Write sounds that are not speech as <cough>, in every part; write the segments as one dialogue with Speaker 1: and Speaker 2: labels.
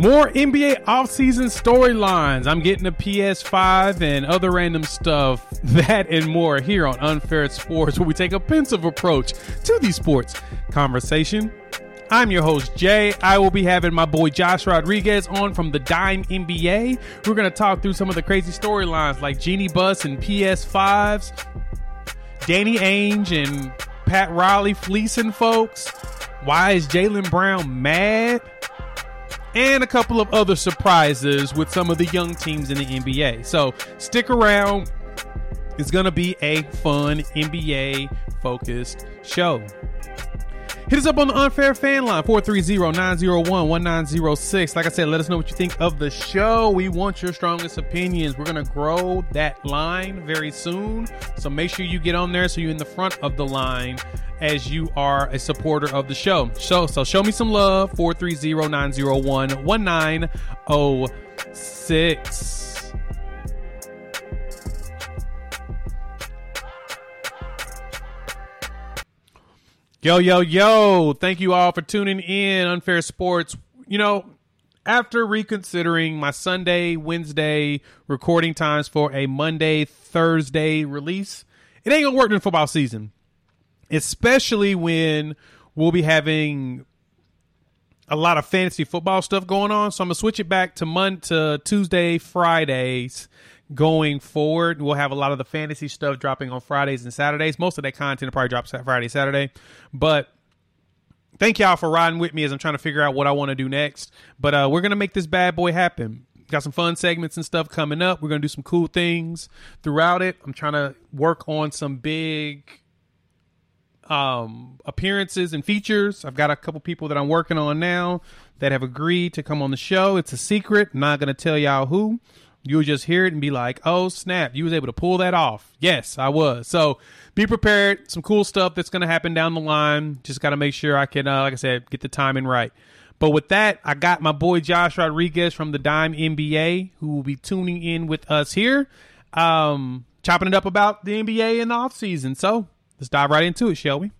Speaker 1: More NBA offseason storylines. I'm getting a PS5 and other random stuff. <laughs> That and more here on Unfair Sports, where we take a pensive approach to the sports conversation. I'm your host, Jay. I will be having my boy Josh Rodriguez on from the Dime NBA. We're going to talk through some of the crazy storylines like Jeanie Buss and PS5s, Danny Ainge and Pat Riley fleecing folks. Why is Jaylen Brown mad? And a couple of other surprises with some of the young teams in the NBA. So stick around. It's going to be a fun NBA focused show. Hit us up on the unfair fan line 430-901-1906. Like I said, let us know what you think of the show. We want your strongest opinions. We're gonna grow that line very soon. So make sure you get on there so you're in the front of the line as you are a supporter of the show. So so show me some love 430-901-1906. Yo, yo, yo. Thank you all for tuning in. Unfair Sports. You know, after reconsidering my Sunday, Wednesday recording times for a Monday, Thursday release, it ain't gonna work in football season. Especially when we'll be having a lot of fantasy football stuff going on. So I'm gonna switch it back to Monday to Tuesday, Fridays going forward. We'll have a lot of the fantasy stuff dropping on Fridays and Saturdays. Most of that content probably drops Friday, Saturday. But thank y'all for riding with me as I'm trying to figure out what I want to do next. But uh, we're gonna make this bad boy happen. Got some fun segments and stuff coming up. We're gonna do some cool things throughout it. I'm trying to work on some big um, appearances and features. I've got a couple people that I'm working on now that have agreed to come on the show. It's a secret. I'm not gonna tell y'all who. You'll just hear it and be like, "Oh snap! You was able to pull that off." Yes, I was. So be prepared. Some cool stuff that's going to happen down the line. Just got to make sure I can, uh, like I said, get the timing right. But with that, I got my boy Josh Rodriguez from the Dime NBA who will be tuning in with us here, um, chopping it up about the NBA in the off season. So let's dive right into it, shall we?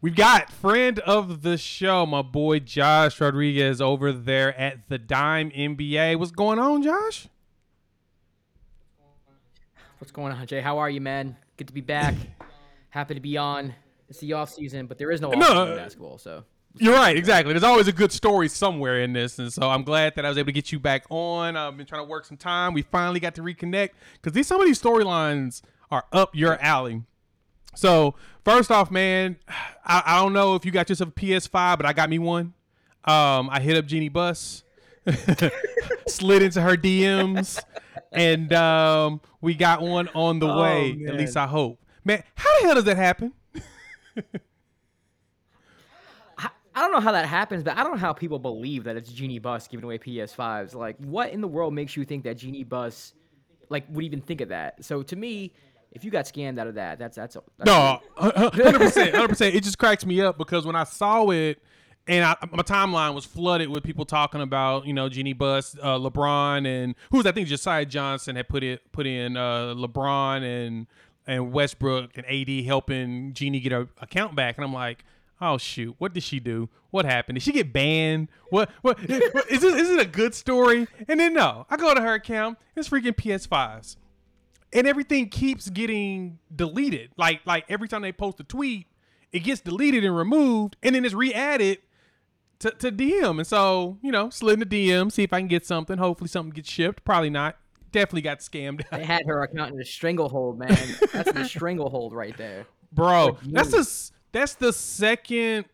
Speaker 1: We've got friend of the show, my boy Josh Rodriguez over there at the Dime NBA. What's going on, Josh?
Speaker 2: What's going on, Jay? How are you, man? Good to be back. <laughs> Happy to be on. It's the off season, but there is no off season no, basketball, so
Speaker 1: you're right, exactly. There's always a good story somewhere in this, and so I'm glad that I was able to get you back on. I've been trying to work some time. We finally got to reconnect because these some of these storylines are up your alley. So first off, man, I, I, don't know if you got yourself a PS5, but I got me one. Um, I hit up Jeanie Buss, <laughs> slid into her DMs, and um, we got one on the oh, way. Man. At least I hope. Man, how the hell does that happen? <laughs>
Speaker 2: I don't know how that happens, but I don't know how people believe that it's Jeanie Buss giving away PS5s. Like, what in the world makes you think that Jeanie Buss, like, would even think of that? So to me, if you got scammed out of that, that's that's, that's
Speaker 1: no, <laughs> hundred percent, hundred percent. It just cracks me up because when I saw it, and I, my timeline was flooded with people talking about you know Jeanie Buss, uh, LeBron, and who's I think Josiah Johnson had put it put in uh, LeBron and and Westbrook and AD helping Jeanie get her account back, and I'm like. Oh shoot! What did she do? What happened? Did she get banned? What? What <laughs> is this? Is it a good story? And then no, I go to her account. It's freaking PS5s and everything keeps getting deleted. Like like every time they post a tweet, it gets deleted and removed, and then it's re-added to, to DM. And so you know, slid in the DM, see if I can get something. Hopefully, something gets shipped. Probably not. Definitely got scammed.
Speaker 2: they had her account in a stranglehold, man. <laughs> That's the stranglehold right there,
Speaker 1: bro. That's the that's the second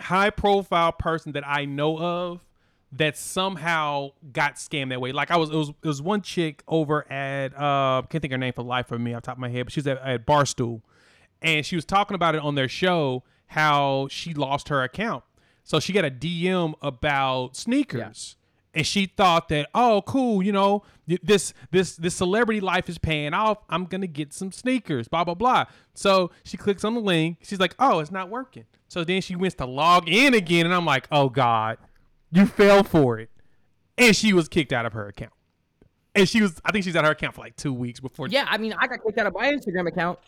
Speaker 1: high profile person that I know of that somehow got scammed that way. Like I was, it was, it was one chick over at uh, can't think her name for life of me off top of my head, but she's at, at Barstool, and she was talking about it on their show how she lost her account. So she got a DM about sneakers. And she thought that, oh, cool, you know, this this this celebrity life is paying off. I'm gonna get some sneakers, blah blah blah. So she clicks on the link. She's like, oh, it's not working. So then she wants to log in again, and I'm like, oh god, you fell for it. And she was kicked out of her account. And she was, I think she's out of her account for like two weeks before.
Speaker 2: Yeah, I mean, I got kicked out of my Instagram account.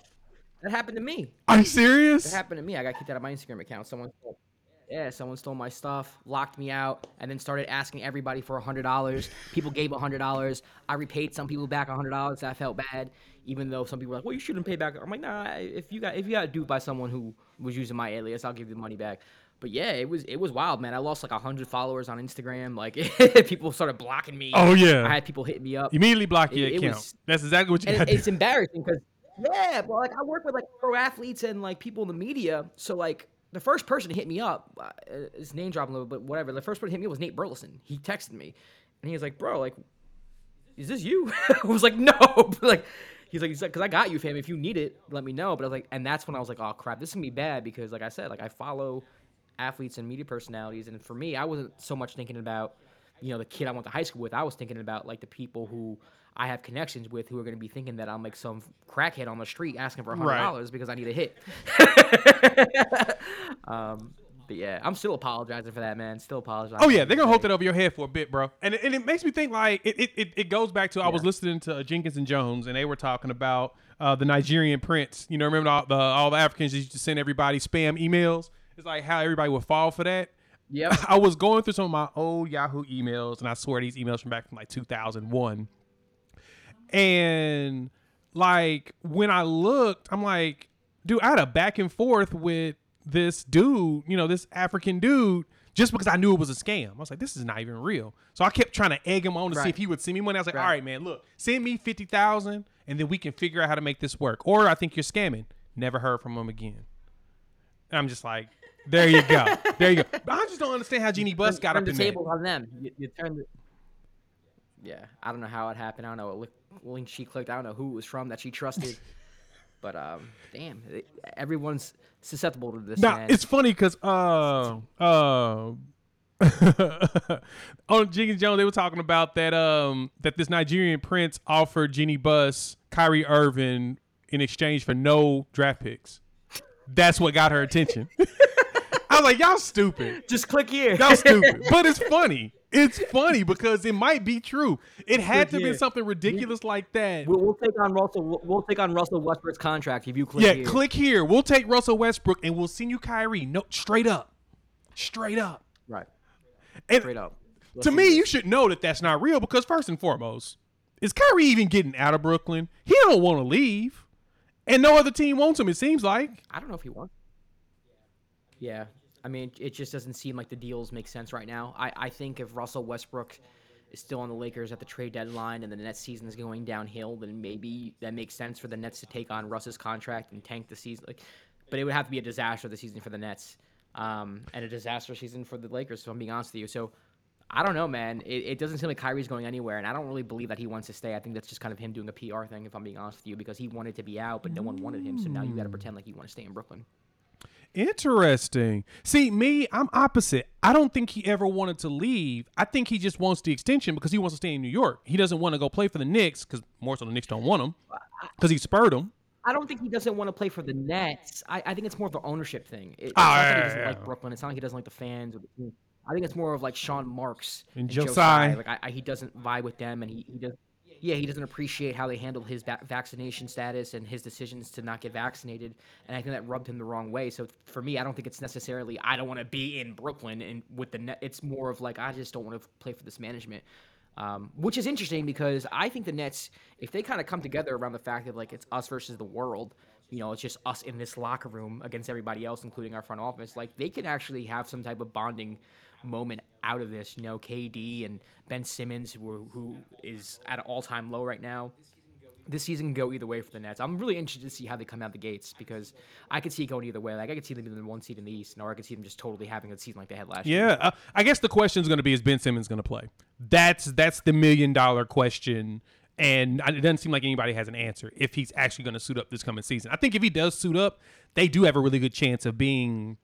Speaker 2: That happened to me.
Speaker 1: Are you serious?
Speaker 2: That happened to me. I got kicked out of my Instagram account. Someone, stole, yeah, someone stole my stuff, locked me out, and then started asking everybody for a hundred dollars. People gave a hundred dollars. I repaid some people back a hundred dollars. I felt bad, even though some people were like, "Well, you shouldn't pay back." I'm like, "Nah, if you got if you got duped by someone who was using my alias, I'll give you the money back." But yeah, it was it was wild, man. I lost like hundred followers on Instagram. Like <laughs> people started blocking me.
Speaker 1: Oh yeah,
Speaker 2: I had people hitting me up.
Speaker 1: Immediately block your
Speaker 2: It- it was-
Speaker 1: That's exactly what you
Speaker 2: it- it's embarrassing because yeah, but like I work with like pro athletes and like people in the media, so like the first person to hit me up, uh, his name dropping a little bit, but whatever. The first person to hit me up was Nate Burleson. He texted me, and he was like, "Bro, like, is this you?" <laughs> I was like, "No," <laughs> But, like. He's like, he's like, cause I got you, fam. If you need it, let me know. But I was like, and that's when I was like, oh crap, this is gonna be bad because, like I said, like I follow athletes and media personalities, and for me, I wasn't so much thinking about, you know, the kid I went to high school with. I was thinking about like the people who I have connections with who are going to be thinking that I'm like some crackhead on the street asking for hundred dollars because I need a hit. <laughs> um, but yeah, I'm still apologizing for that, man. Still apologizing.
Speaker 1: Oh yeah, they're gonna hold that over your head for a bit, bro. And it, and it makes me think like it it, it, goes back to I was listening to Jenkins and Jones and they were talking about uh, the Nigerian prince. You know, remember all the all the Africans used to send everybody spam emails. It's like how everybody would fall for that.
Speaker 2: Yep. <laughs>
Speaker 1: I was going through some of my old Yahoo emails, and I swear these emails from back from like 2001. And like when I looked, I'm like, dude, I had a back and forth with this dude, you know, this African dude, just because I knew it was a scam. I was like, this is not even real. So I kept trying to egg him on to see if he would send me money. I was like,
Speaker 2: Right.
Speaker 1: all right, man, look, send me fifty thousand, and then we can figure out how to make this work. Or I think you're scamming. Never heard from him again. And I'm just like, there you go, there you go. But I just don't understand how Jeanie Buss got
Speaker 2: turn
Speaker 1: up
Speaker 2: the
Speaker 1: in there.
Speaker 2: tables on them. You, you turn the. Yeah, I don't know how it happened. I don't know what link, she clicked. I don't know who it was from that she trusted. <laughs> but um, damn, it- everyone's susceptible to this.
Speaker 1: Now
Speaker 2: man.
Speaker 1: it's funny because uh uh <laughs> on Jenkins Jones they were talking about that um that this Nigerian prince offered Jeanie Buss Kyrie Irving in exchange for no draft picks. That's what got her attention. I was like, y'all stupid.
Speaker 2: just click here.
Speaker 1: Y'all stupid. <laughs> But it's funny. It's funny because it might be true. It had to be something ridiculous like that.
Speaker 2: We'll, we'll take on Russell. We'll, we'll take on Russell Westbrook's contract if you click
Speaker 1: Yeah,
Speaker 2: here.
Speaker 1: click here. We'll take Russell Westbrook and we'll send you Kyrie. No, straight up, straight up.
Speaker 2: Right.
Speaker 1: And
Speaker 2: Straight up. Let's
Speaker 1: to me,
Speaker 2: this.
Speaker 1: you should know that that's not real because first and foremost, is Kyrie even getting out of Brooklyn? He don't want to leave, and no other team wants him. It seems like.
Speaker 2: I don't know if he wants. Yeah, I mean, it just doesn't seem like the deals make sense right now. I, I think if Russell Westbrook is still on the Lakers at the trade deadline and the Nets season is going downhill, then maybe that makes sense for the Nets to take on Russ's contract and tank the season. Like, but it would have to be a disaster the season for the Nets, um, and a disaster season for the Lakers. So I'm being honest with you. So. I don't know, man. It, it doesn't seem like Kyrie's going anywhere, and I don't really believe that he wants to stay. I think that's just kind of him doing a PR thing, if I'm being honest with you, because he wanted to be out, but no one wanted him. So now you got to pretend like you want to stay in Brooklyn.
Speaker 1: Interesting. See, me, I'm opposite. I don't think he ever wanted to leave. I think he just wants the extension because he wants to stay in New York. He doesn't want to go play for the Knicks because more so the Knicks don't want him because he spurred him.
Speaker 2: I don't think he doesn't want to play for the Nets. I, I think it's more of the ownership thing. It, it's
Speaker 1: Oh,
Speaker 2: not that
Speaker 1: yeah,
Speaker 2: he doesn't
Speaker 1: yeah,
Speaker 2: like. Brooklyn. It's not like he doesn't like the fans. Or the team. I think it's more of like Sean Marks
Speaker 1: And
Speaker 2: Joe
Speaker 1: Josiah.
Speaker 2: Tsai. Like I, I, he doesn't vibe with them, and he, he does. Yeah, he doesn't appreciate how they handled his va- vaccination status and his decisions to not get vaccinated, and I think that rubbed him the wrong way. So for me, I don't think it's necessarily I don't want to be in Brooklyn and with the net. It's more of like I just don't want to play for this management um, which is interesting because I think the Nets, if they kind of come together around the fact that like it's us versus the world, you know, it's just us in this locker room against everybody else, including our front office, like they can actually have some type of bonding moment out of this. You know, KD and Ben Simmons, who, who is at an all-time low right now. This season can go either way for the Nets. I'm really interested to see how they come out the gates because I could see it going either way. Like I could see them being the one seed in the East, or I could see them just totally having a season like they had last year.
Speaker 1: Yeah, uh, I guess the question is going to be: Is Ben Simmons going to play? That's that's the million dollar question And it doesn't seem like anybody has an answer if he's actually going to suit up this coming season. I think if he does suit up, they do have a really good chance of being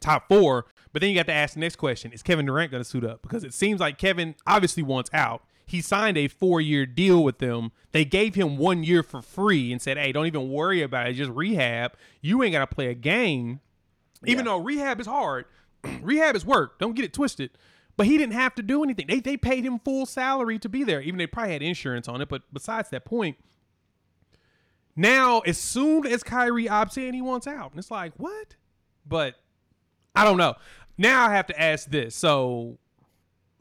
Speaker 1: top four. But then you got to ask the next question: Is Kevin Durant going to suit up? Because it seems like Kevin obviously wants out. He signed a four-year deal with them. They gave him one year for free and said, "Hey, don't even worry about it. Just rehab. You ain't got to play a game." Even
Speaker 2: Yeah.
Speaker 1: though rehab is hard, <clears throat> rehab is work. Don't get it twisted. But he didn't have to do anything. They they paid him full salary to be there. Even they probably had insurance on it. But besides that point, now as soon as Kyrie opts in, he wants out, and it's like what? But I don't know. Now I have to ask this. So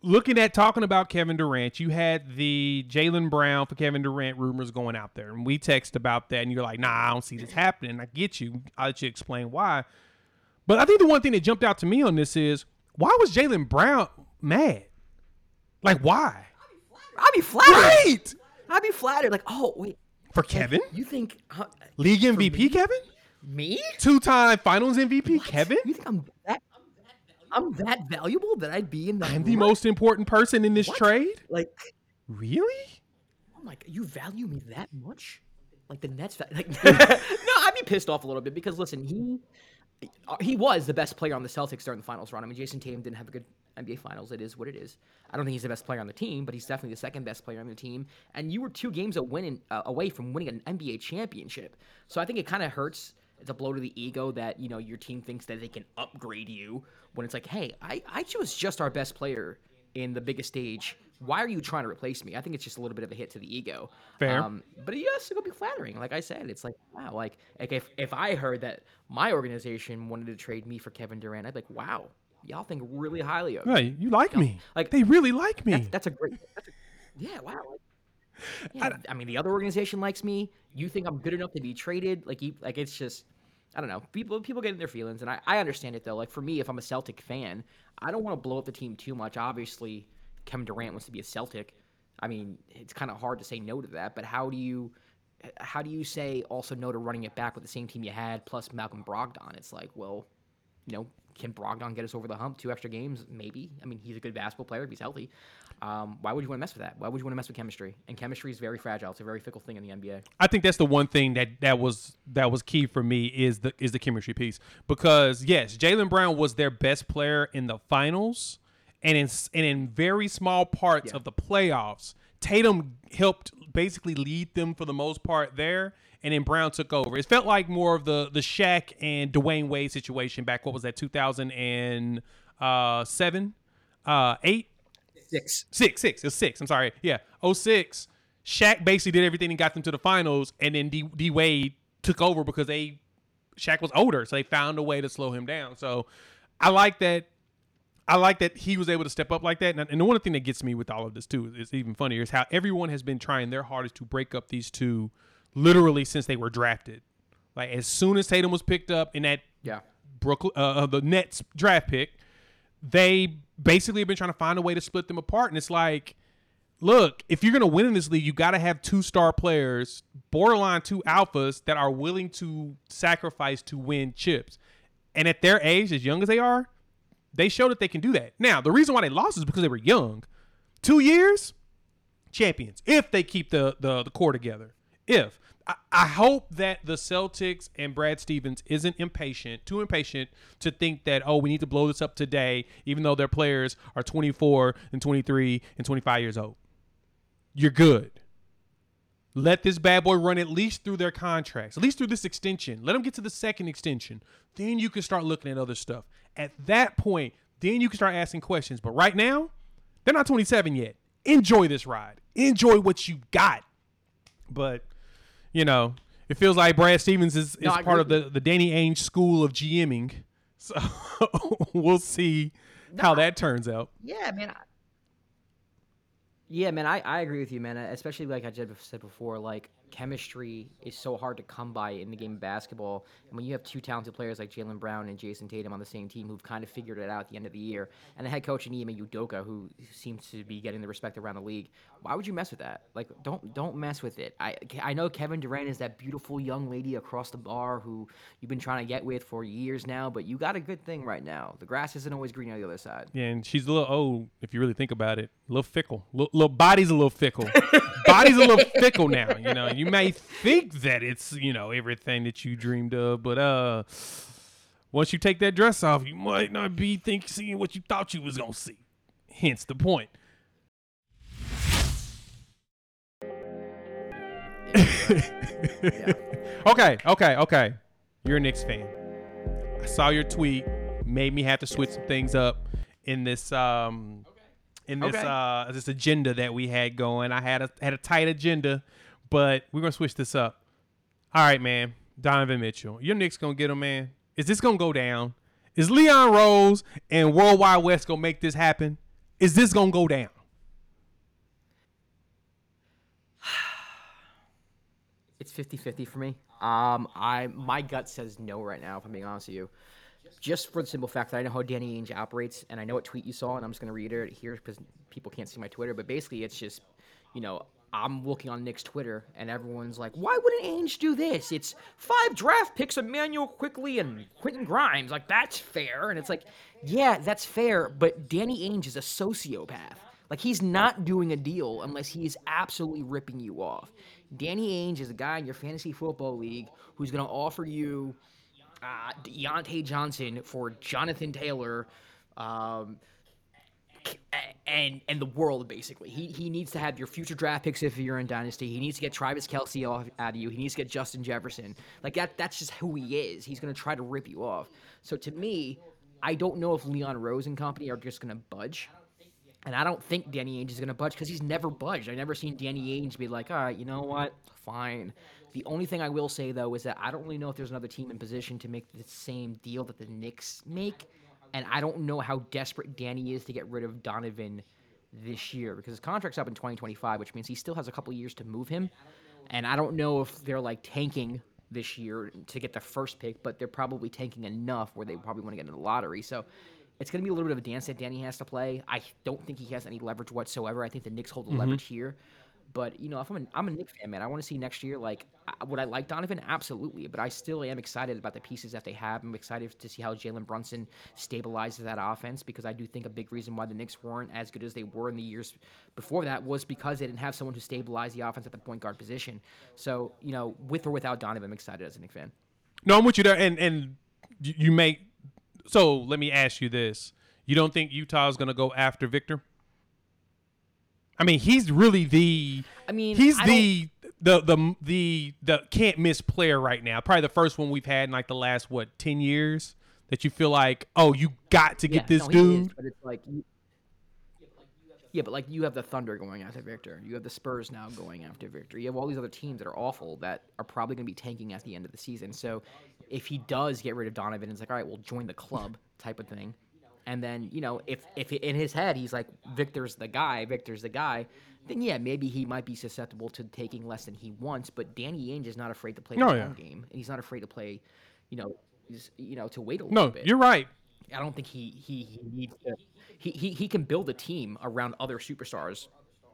Speaker 1: looking at talking about Kevin Durant, you had the Jaylen Brown for Kevin Durant rumors going out there, and we text about that, and you're like, "Nah, I don't see this happening." I get you. I'll let you explain why. But I think the one thing that jumped out to me on this is why was Jaylen Brown mad? Like why?
Speaker 2: I'd be flattered.
Speaker 1: Right
Speaker 2: I'd be flattered. Like, oh wait,
Speaker 1: for Kevin,
Speaker 2: you think uh,
Speaker 1: league MVP Kevin,
Speaker 2: me?
Speaker 1: two-time Finals MVP Kevin.
Speaker 2: You think I'm that? I'm that valuable that I'd be in the.
Speaker 1: I'm the most important person in this trade.
Speaker 2: like.
Speaker 1: Really?
Speaker 2: Oh my god, you value me that much? Like the Nets? va- <laughs> Like, <laughs> no, I'd be pissed off a little bit because listen, he uh, he was the best player on the Celtics during the finals run. I mean, Jayson Tatum didn't have a good NBA Finals. It is what it is. I don't think he's the best player on the team, but he's definitely the second best player on the team. And you were two games winning, uh, away from winning an NBA championship. So I think it kind of hurts. It's a blow to the ego that you know your team thinks that they can upgrade you when it's like, hey, I I chose just our best player in the biggest stage. Why are you trying to replace me? I think it's just a little bit of a hit to the ego.
Speaker 1: Fair.
Speaker 2: Um, but it has to go be flattering. Like I said, it's like wow. Like, like if if I heard that my organization wanted to trade me for Kevin Durant, I'd be like, wow, y'all think really highly of me.
Speaker 1: Hey, you like me?
Speaker 2: like-
Speaker 1: they really like me.
Speaker 2: That's, that's a great. That's a, yeah, wow. Like, yeah, I, mean, the other organization likes me. You think I'm good enough to be traded? Like, you, like it's just, I don't know. People, people get in their feelings, and I, I understand it though. Like for me, if I'm a Celtic fan, I don't want to blow up the team too much. Obviously, Kevin Durant wants to be a Celtic. I mean, it's kind of hard to say no to that. But how do you, how do you say also no to running it back with the same team you had plus Malcolm Brogdon? It's like, well, you know, can Brogdon get us over the hump? Two extra games, maybe. I mean, he's a good basketball player if he's healthy. Um, why would you want to mess with that? Why would you want to mess with chemistry? And chemistry is very fragile. It's a very fickle thing in the NBA.
Speaker 1: I think that's the one thing that that was that was key for me is the is the chemistry piece because yes, Jaylen Brown was their best player in the finals and in and in very small parts of the playoffs. Tatum helped basically lead them for the most part there, and then Brown took over. It felt like more of the the Shaq and Dwyane Wade situation back. What was that? Two thousand and seven, uh, eight
Speaker 2: Six.
Speaker 1: six, six. It was six. I'm sorry. Yeah. 06. Shaq basically did everything and got them to the finals, and then D, D Wade took over because they Shaq was older, so they found a way to slow him down. So I like that. I like that he was able to step up like that. And, and the one thing that gets me with all of this too is even funnier is how everyone has been trying their hardest to break up these two, literally since they were drafted. Like as soon as Tatum was picked up in that
Speaker 2: Yeah.
Speaker 1: Brooklyn, uh, uh, the Nets draft pick, they basically have been trying to find a way to split them apart. And it's like, look, if you're going to win in this league, you got to have two star players, borderline two alphas that are willing to sacrifice to win chips. And at their age, as young as they are, they show that they can do that. Now, the reason why they lost is because they were young. Two years, champions. If they keep the the, the core together. If I, I hope that the Celtics and Brad Stevens isn't impatient, too impatient to think that oh we need to blow this up today, even though their players are 24 and 23 and 25 years old. You're good. Let this bad boy run at least through their contracts, at least through this extension. Let them get to the second extension. Then you can start looking at other stuff. At that point, then you can start asking questions. But right now, they're not 27 yet. Enjoy this ride. Enjoy what you got. But, you know, it feels like Brad Stevens is, is
Speaker 2: No,
Speaker 1: part of the, the Danny Ainge school of GMing. <laughs> So we'll see how that turns out.
Speaker 2: Yeah, man. I, yeah, man. I, I agree with you, man. Especially like I said before, like chemistry is so hard to come by in the game of basketball. And when you have two talented players like Jaylen Brown and Jayson Tatum on the same team who've kind of figured it out at the end of the year, and the head coach in Ime Udoka who seems to be getting the respect around the league, why would you mess with that? Like, don't don't mess with it. I I know Kevin Durant is that beautiful young lady across the bar who you've been trying to get with for years now, but you got a good thing right now. The grass isn't always green on the other side.
Speaker 1: Yeah, and she's a little old if you really think about it. A little fickle. Little, little body's a little fickle. <laughs> body's a little fickle now. You know, you may think that it's you know everything that you dreamed of, but uh, once you take that dress off, you might not be think seeing what you thought you was gonna see. Hence the point. <laughs> Okay, okay, okay. You're a Knicks fan. I saw your tweet, made me have to switch some things up in this um in this
Speaker 2: Okay.
Speaker 1: uh this agenda that we had going. I had a had a tight agenda, but we're gonna switch this up. All right, man. Donovan Mitchell. Your Knicks gonna get him, man. Is this gonna go down? Is Leon Rose and Worldwide Wes gonna make this happen? Is this gonna go down? <sighs>
Speaker 2: It's 50-50 for me. Um, I my gut says no right now. If I'm being honest with you, just for the simple fact that I know how Danny Ainge operates, and I know what tweet you saw, and I'm just gonna reiterate it here because people can't see my Twitter. But basically, it's just, you know, I'm looking on Knicks Twitter, and everyone's like, "Why wouldn't Ainge do this? It's five draft picks, Immanuel Quickley and Quentin Grimes. Like that's fair." And it's like, yeah, that's fair, but Danny Ainge is a sociopath. Like he's not doing a deal unless he is absolutely ripping you off. Danny Ainge is a guy in your fantasy football league who's going to offer you uh, Diontae Johnson for Jonathan Taylor, um, and and the world basically. He he needs to have your future draft picks if you're in dynasty. He needs to get Travis Kelce off out of you. He needs to get Justin Jefferson. Like that. That's just who he is. He's to try to rip you off. So to me, I don't know if Leon Rose and company are just to budge. And I don't think Danny Ainge is going to budge because he's never budged. I've never seen Danny Ainge be like, all right, you know what? Fine. The only thing I will say, though, is that I don't really know if there's another team in position to make the same deal that the Knicks make. And I don't know how desperate Danny is to get rid of Donovan this year because his contract's up in 2025, which means he still has a couple years to move him. And I don't know if they're like tanking this year to get the first pick, but they're probably tanking enough where they probably want to get into the lottery. So it's going to be a little bit of a dance that Danny has to play. I don't think he has any leverage whatsoever. I think the Knicks hold the mm-hmm. leverage here. But you know, if I'm a, I'm a Knicks fan, man, I want to see next year. Like, would I like Donovan? Absolutely. But I still am excited about the pieces that they have. I'm excited to see how Jalen Brunson stabilizes that offense because I do think a big reason why the Knicks weren't as good as they were in the years before that was because they didn't have someone who stabilized the offense at the point guard position. So you know, with or without Donovan, I'm excited as a Knicks fan.
Speaker 1: No, I'm with you there, and and you you make. So let me ask you this: You don't think Utah is going to go after Victor? I mean, he's really the.
Speaker 2: I mean,
Speaker 1: he's
Speaker 2: I
Speaker 1: the the the the the can't miss player right now. Probably the first one we've had in like the last what ten years that you feel like, oh, you got to get
Speaker 2: Yeah,
Speaker 1: this
Speaker 2: no, he is,
Speaker 1: dude.
Speaker 2: but it's like you, yeah, but like you have the Thunder going after Victor. You have the Spurs now going after Victor. You have all these other teams that are awful that are probably going to be tanking at the end of the season. So if he does get rid of Donovan, it's like, all right, we'll join the club type of thing. And then you know, if if in his head he's like Victor's the guy, Victor's the guy, then yeah, maybe he might be susceptible to taking less than he wants. But Danny Ainge is not afraid to play the
Speaker 1: Oh,
Speaker 2: long
Speaker 1: yeah.
Speaker 2: game, and he's not afraid to play, you know, you know, to wait a little
Speaker 1: No,
Speaker 2: bit.
Speaker 1: No, you're right.
Speaker 2: I don't think he he, he needs to. He, he he can build a team around other superstars,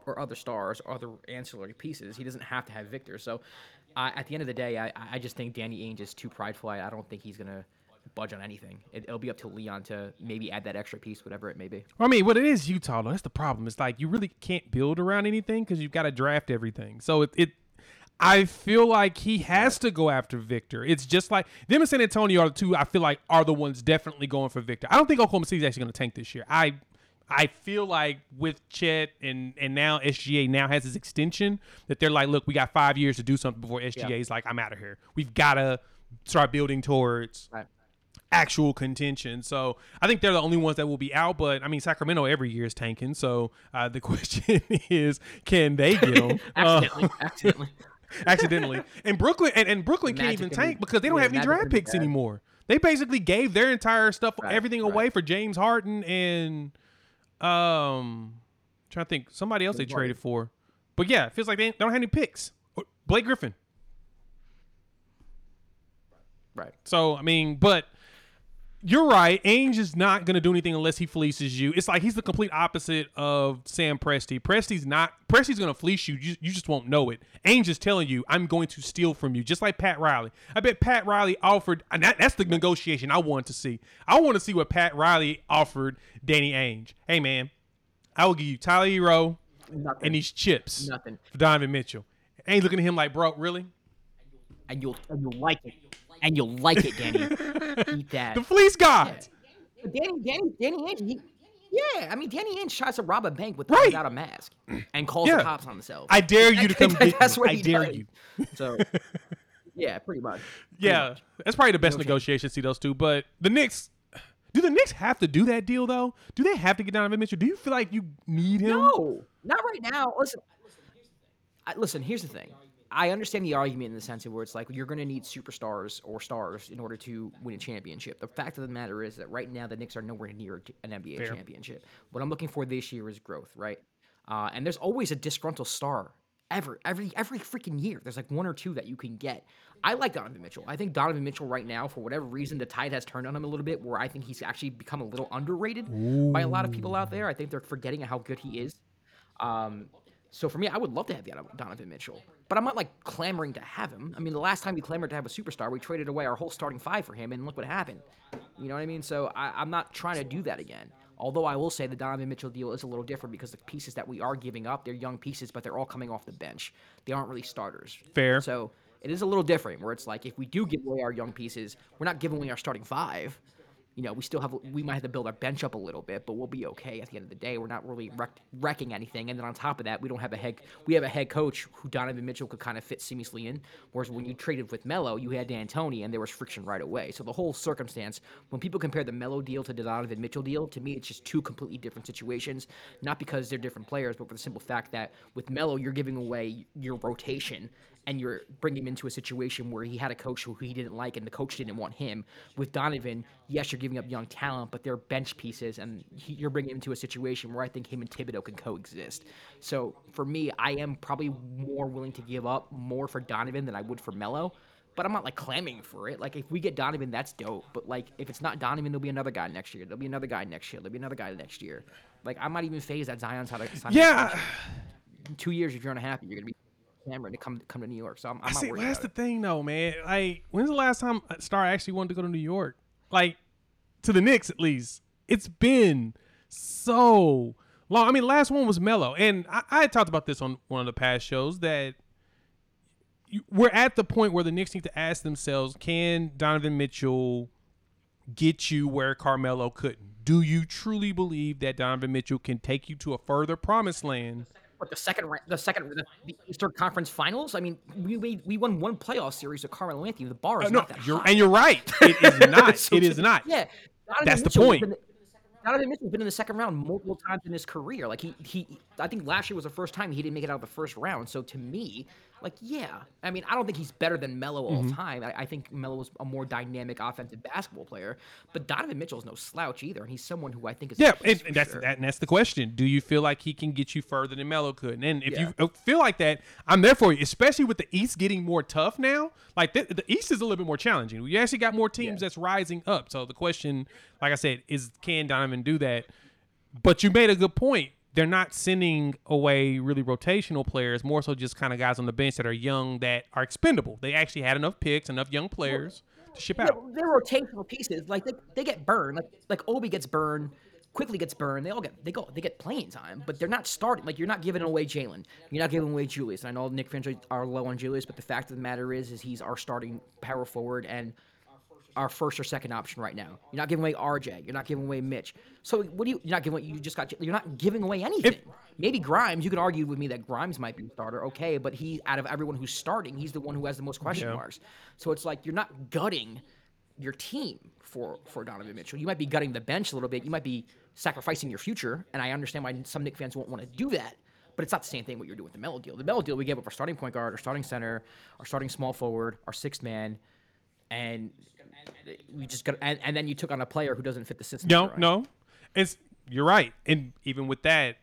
Speaker 2: or other stars, or other ancillary pieces. He doesn't have to have Victor. So, uh, at the end of the day, I I just think Danny Ainge is too prideful. I, I don't think he's gonna budge on anything. It, it'll be up to Leon to maybe add that extra piece, whatever it may be.
Speaker 1: I mean, what it is Utah though. That's the problem. It's like you really can't build around anything because you've got to draft everything. So it, it, I feel like he has to go after Victor. It's just like them and San Antonio are the two. I feel like are the ones definitely going for Victor. I don't think Oklahoma City's actually going to tank this year. I, I feel like with Chet and and now SGA now has his extension that they're like, look, we got five years to do something before SGA is like, I'm out of here. We've got to start building towards
Speaker 2: Right.
Speaker 1: Actual contention. So I think they're the only ones that will be out. But I mean, Sacramento every year is tanking. So uh, the <laughs> question is, can they get <laughs> them
Speaker 2: Accidentally, accidentally. <laughs>
Speaker 1: accidentally? And Brooklyn and, and Brooklyn can't even tank because they don't
Speaker 2: yeah,
Speaker 1: have any draft picks
Speaker 2: bad.
Speaker 1: anymore. They basically gave their entire stuff,
Speaker 2: Right,
Speaker 1: everything
Speaker 2: right.
Speaker 1: away for James Harden and um, trying to think somebody else they traded for. But yeah, it feels like they don't have any picks. Blake Griffin.
Speaker 2: Right.
Speaker 1: So I mean, but you're right. Ainge is not going to do anything unless he fleeces you. It's like he's the complete opposite of Sam Presti. Presti's not. Presti's going to fleece you. you. You just won't know it. Ainge is telling you, "I'm going to steal from you," just like Pat Riley. I bet Pat Riley offered, and that, that's the negotiation I want to see. I want to see what Pat Riley offered Danny Ainge. Hey man, I will give you Tyler Herro.
Speaker 2: Nothing.
Speaker 1: and these chips
Speaker 2: Nothing.
Speaker 1: for Donovan Mitchell. He's looking at him like, bro, really?
Speaker 2: And you'll and you'll like it. And you'll like it, Danny. <laughs> Eat that.
Speaker 1: The fleece gods.
Speaker 2: But Danny, Danny, Danny Ainge, he, yeah, I mean, Danny Ainge tries to rob a bank with
Speaker 1: Right.
Speaker 2: without a mask and calls
Speaker 1: Yeah.
Speaker 2: the cops on himself.
Speaker 1: I dare you to come <laughs> get
Speaker 2: That's
Speaker 1: me.
Speaker 2: what
Speaker 1: I
Speaker 2: he
Speaker 1: dare
Speaker 2: does.
Speaker 1: you.
Speaker 2: So, <laughs> yeah, pretty much. Pretty
Speaker 1: Yeah,
Speaker 2: much.
Speaker 1: that's probably the best
Speaker 2: No chance.
Speaker 1: negotiation. See those two, but the Knicks. Do the Knicks have to do that deal though? Do they have to get Donovan Mitchell? Do you feel like you need him?
Speaker 2: No, not right now. Listen, I, listen. Here's the thing. I understand the argument in the sense of where it's like you're going to need superstars or stars in order to win a championship. The fact of the matter is that right now the Knicks are nowhere near an NBA
Speaker 1: Fair.
Speaker 2: championship. What I'm looking for this year is growth, right? Uh, and there's always a disgruntled star ever, every every freaking year. There's like one or two that you can get. I like Donovan Mitchell. I think Donovan Mitchell right now, for whatever reason, the tide has turned on him a little bit. Where I think he's actually become a little underrated by a lot of people out there. I think they're forgetting how good he is. Um, so for me, I would love to have Don- Donovan Mitchell, but I'm not like clamoring to have him. I mean, the last time we clamored to have a superstar, we traded away our whole starting five for him, and look what happened. You know what I mean? So I, I'm not trying to do that again. Although I will say the Donovan Mitchell deal is a little different because the pieces that we are giving up, they're young pieces, but they're all coming off the bench. They aren't really starters.
Speaker 1: Fair.
Speaker 2: So it is a little different where it's like if we do give away our young pieces, we're not giving away our starting five. You know, we still have we might have to build our bench up a little bit, but we'll be okay at the end of the day. We're not really wreck, wrecking anything, and then on top of that, we don't have a head we have a head coach who Donovan Mitchell could kind of fit seamlessly in. Whereas when you traded with Melo, you had D'Antoni, and there was friction right away. So the whole circumstance, when people compare the Melo deal to the Donovan Mitchell deal, to me it's just two completely different situations. Not because they're different players, but for the simple fact that with Melo, you're giving away your rotation and you're bringing him into a situation where he had a coach who he didn't like and the coach didn't want him. With Donovan, yes, you're giving up young talent, but they're bench pieces, and he, you're bringing him into a situation where I think him and Thibodeau can coexist. So for me, I am probably more willing to give up more for Donovan than I would for Melo. But I'm not like clamming for it. Like if we get Donovan, that's dope. But like if it's not Donovan, there'll be another guy next year. There'll be another guy next year. There'll be another guy next year. Like I might even phase that Zion's a sign
Speaker 1: Yeah.
Speaker 2: two years, if you're unhappy, you're gonna be Cameron to come come to New York. So I'm, I'm not
Speaker 1: see.
Speaker 2: worried
Speaker 1: that's the
Speaker 2: it.
Speaker 1: thing, though, man. Like, when's the last time a star actually wanted to go to New York? Like, to the Knicks, at least. It's been so long. I mean, last one was Melo, and I, I had talked about this on one of the past shows that you, we're at the point where the Knicks need to ask themselves: Can Donovan Mitchell get you where Carmelo couldn't? Do you truly believe that Donovan Mitchell can take you to a further promised land?
Speaker 2: What the second the second the, the Eastern Conference Finals? I mean, we made, we won one playoff series with Carmelo Anthony. The bar is
Speaker 1: Uh, no,
Speaker 2: not that
Speaker 1: you're,
Speaker 2: high.
Speaker 1: and you're right. It is <laughs> not.
Speaker 2: So
Speaker 1: it is not.
Speaker 2: Yeah, Donovan
Speaker 1: That's the
Speaker 2: Mitchell has
Speaker 1: point.
Speaker 2: been- Donovan Mitchell's been in the second round multiple times in his career. Like he, he, I think last year was the first time he didn't make it out of the first round. So to me, like yeah, I mean, I don't think he's better than Melo all
Speaker 1: Mm-hmm.
Speaker 2: time. I, I think Melo is a more dynamic offensive basketball player, but Donovan Mitchell is no slouch either, and he's someone who I think is a
Speaker 1: Yeah, and, and that's
Speaker 2: sure.
Speaker 1: that, and that's the question. Do you feel like he can get you further than Melo could? And if
Speaker 2: Yeah.
Speaker 1: you uh, feel like that, I'm there for you. Especially with the East getting more tough now. Like the, the East is a little bit more challenging. We actually got more teams that's rising up. So the question, like I said, is can Donovan do that? But you made a good point. They're not sending away really rotational players, more so just kind of guys on the bench that are young that are expendable. They actually had enough picks, enough young players to ship out.
Speaker 2: they're rotational pieces. Like they, they get burned. Like like Obi gets burned, Quickley gets burned. They all get they go they get playing time, but they're not starting. Like you're not giving away Jalen. You're not giving away Julius. And I know Knick fans are low on Julius, but the fact of the matter is, is he's our starting power forward and our first or second option right now. You're not giving away RJ. You're not giving away Mitch. So what do you? You're not giving. away You just got. You're not giving away anything. Maybe Grimes. You could argue with me that Grimes might be a starter. Okay, but he out of everyone who's starting, he's the one who has the most question
Speaker 1: Yeah.
Speaker 2: marks. So it's like you're not gutting your team for for Donovan Mitchell. You might be gutting the bench a little bit. You might be sacrificing your future, and I understand why some Knick fans won't want to do that. But it's not the same thing what you're doing with the Melo deal. The Melo deal, we gave up our starting point guard, our starting center, our starting small forward, our sixth man, and we just got. And, and then you took on a player who doesn't fit the system.
Speaker 1: No,
Speaker 2: right?
Speaker 1: no, it's you're right, and even with that,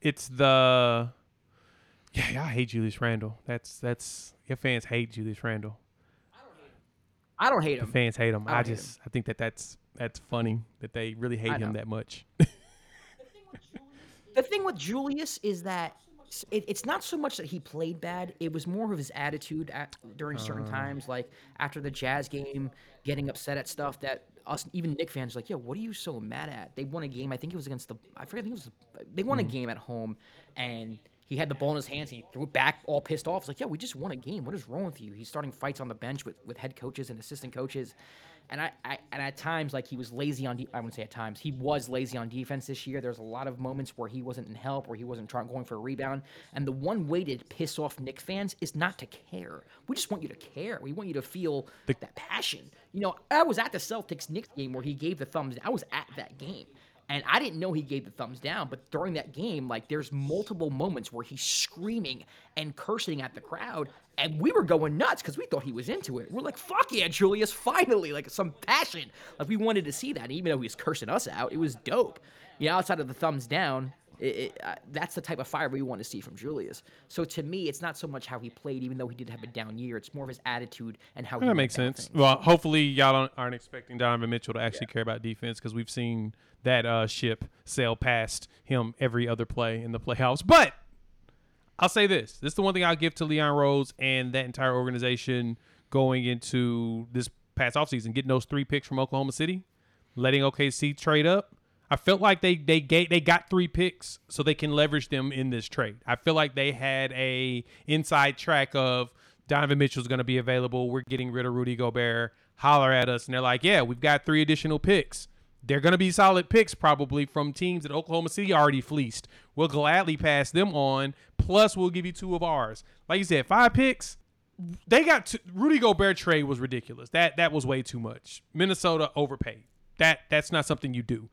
Speaker 1: it's the yeah, yeah. I hate Julius Randle. That's that's your fans hate Julius Randle.
Speaker 2: I don't hate him.
Speaker 1: The Fans hate him.
Speaker 2: I
Speaker 1: I,
Speaker 2: don't hate
Speaker 1: just I think that that's that's funny that they really hate him that much.
Speaker 2: The thing with Julius <laughs> is that it, it's not so much that he played bad. It was more of his attitude at, during certain
Speaker 1: Uh.
Speaker 2: times, like after the Jazz game, getting upset at stuff that us, even Knick fans, are like, yo, what are you so mad at? They won a game. I think it was against the. I forget. I think it was. They won a
Speaker 1: Mm-hmm.
Speaker 2: game at home, and he had the ball in his hands. And he threw it back, all pissed off. It's like, yeah, we just won a game. What is wrong with you? He's starting fights on the bench with, with head coaches and assistant coaches. And I, I and at times like he was lazy on. De- I wouldn't say at times he was lazy on defense this year. There's a lot of moments where he wasn't in help, where he wasn't trying going for a rebound. And the one way to piss off Knicks fans is not to care. We just want you to care. We want you to feel that passion. You know, I was at the Celtics Knicks game where he gave the thumbs. I was at that game. And I didn't know he gave the thumbs down, but during that game, like there's multiple moments where he's screaming and cursing at the crowd, and we were going nuts because we thought he was into it. We're like, "Fuck yeah, Julius! Finally, like some passion." Like we wanted to see that, and even though he was cursing us out, it was dope. You know, outside of the thumbs down, it, it, uh, that's the type of fire we want to see from Julius. So to me, it's not so much how he played, even though he did have a down year. It's more of his attitude and how he
Speaker 1: That makes sense.
Speaker 2: things.
Speaker 1: Well, hopefully y'all don't, aren't expecting Donovan Mitchell to actually care about defense because we've seen that uh, ship sail past him every other play in the playoffs. But I'll say this: this is the one thing I'll give to Leon Rose and that entire organization going into this past offseason, getting those three picks from Oklahoma City, letting OKC trade up. I felt like they they gave, they got three picks so they can leverage them in this trade. I feel like they had a inside track of Donovan Mitchell's going to be available. We're getting rid of Rudy Gobert. Holler at us, and they're like, "Yeah, we've got three additional picks. They're going to be solid picks probably from teams that Oklahoma City already fleeced. We'll gladly pass them on. Plus, we'll give you two of ours. Like you said, five picks. They got to, Rudy Gobert trade was ridiculous. That that was way too much. Minnesota overpaid. That that's not something you do,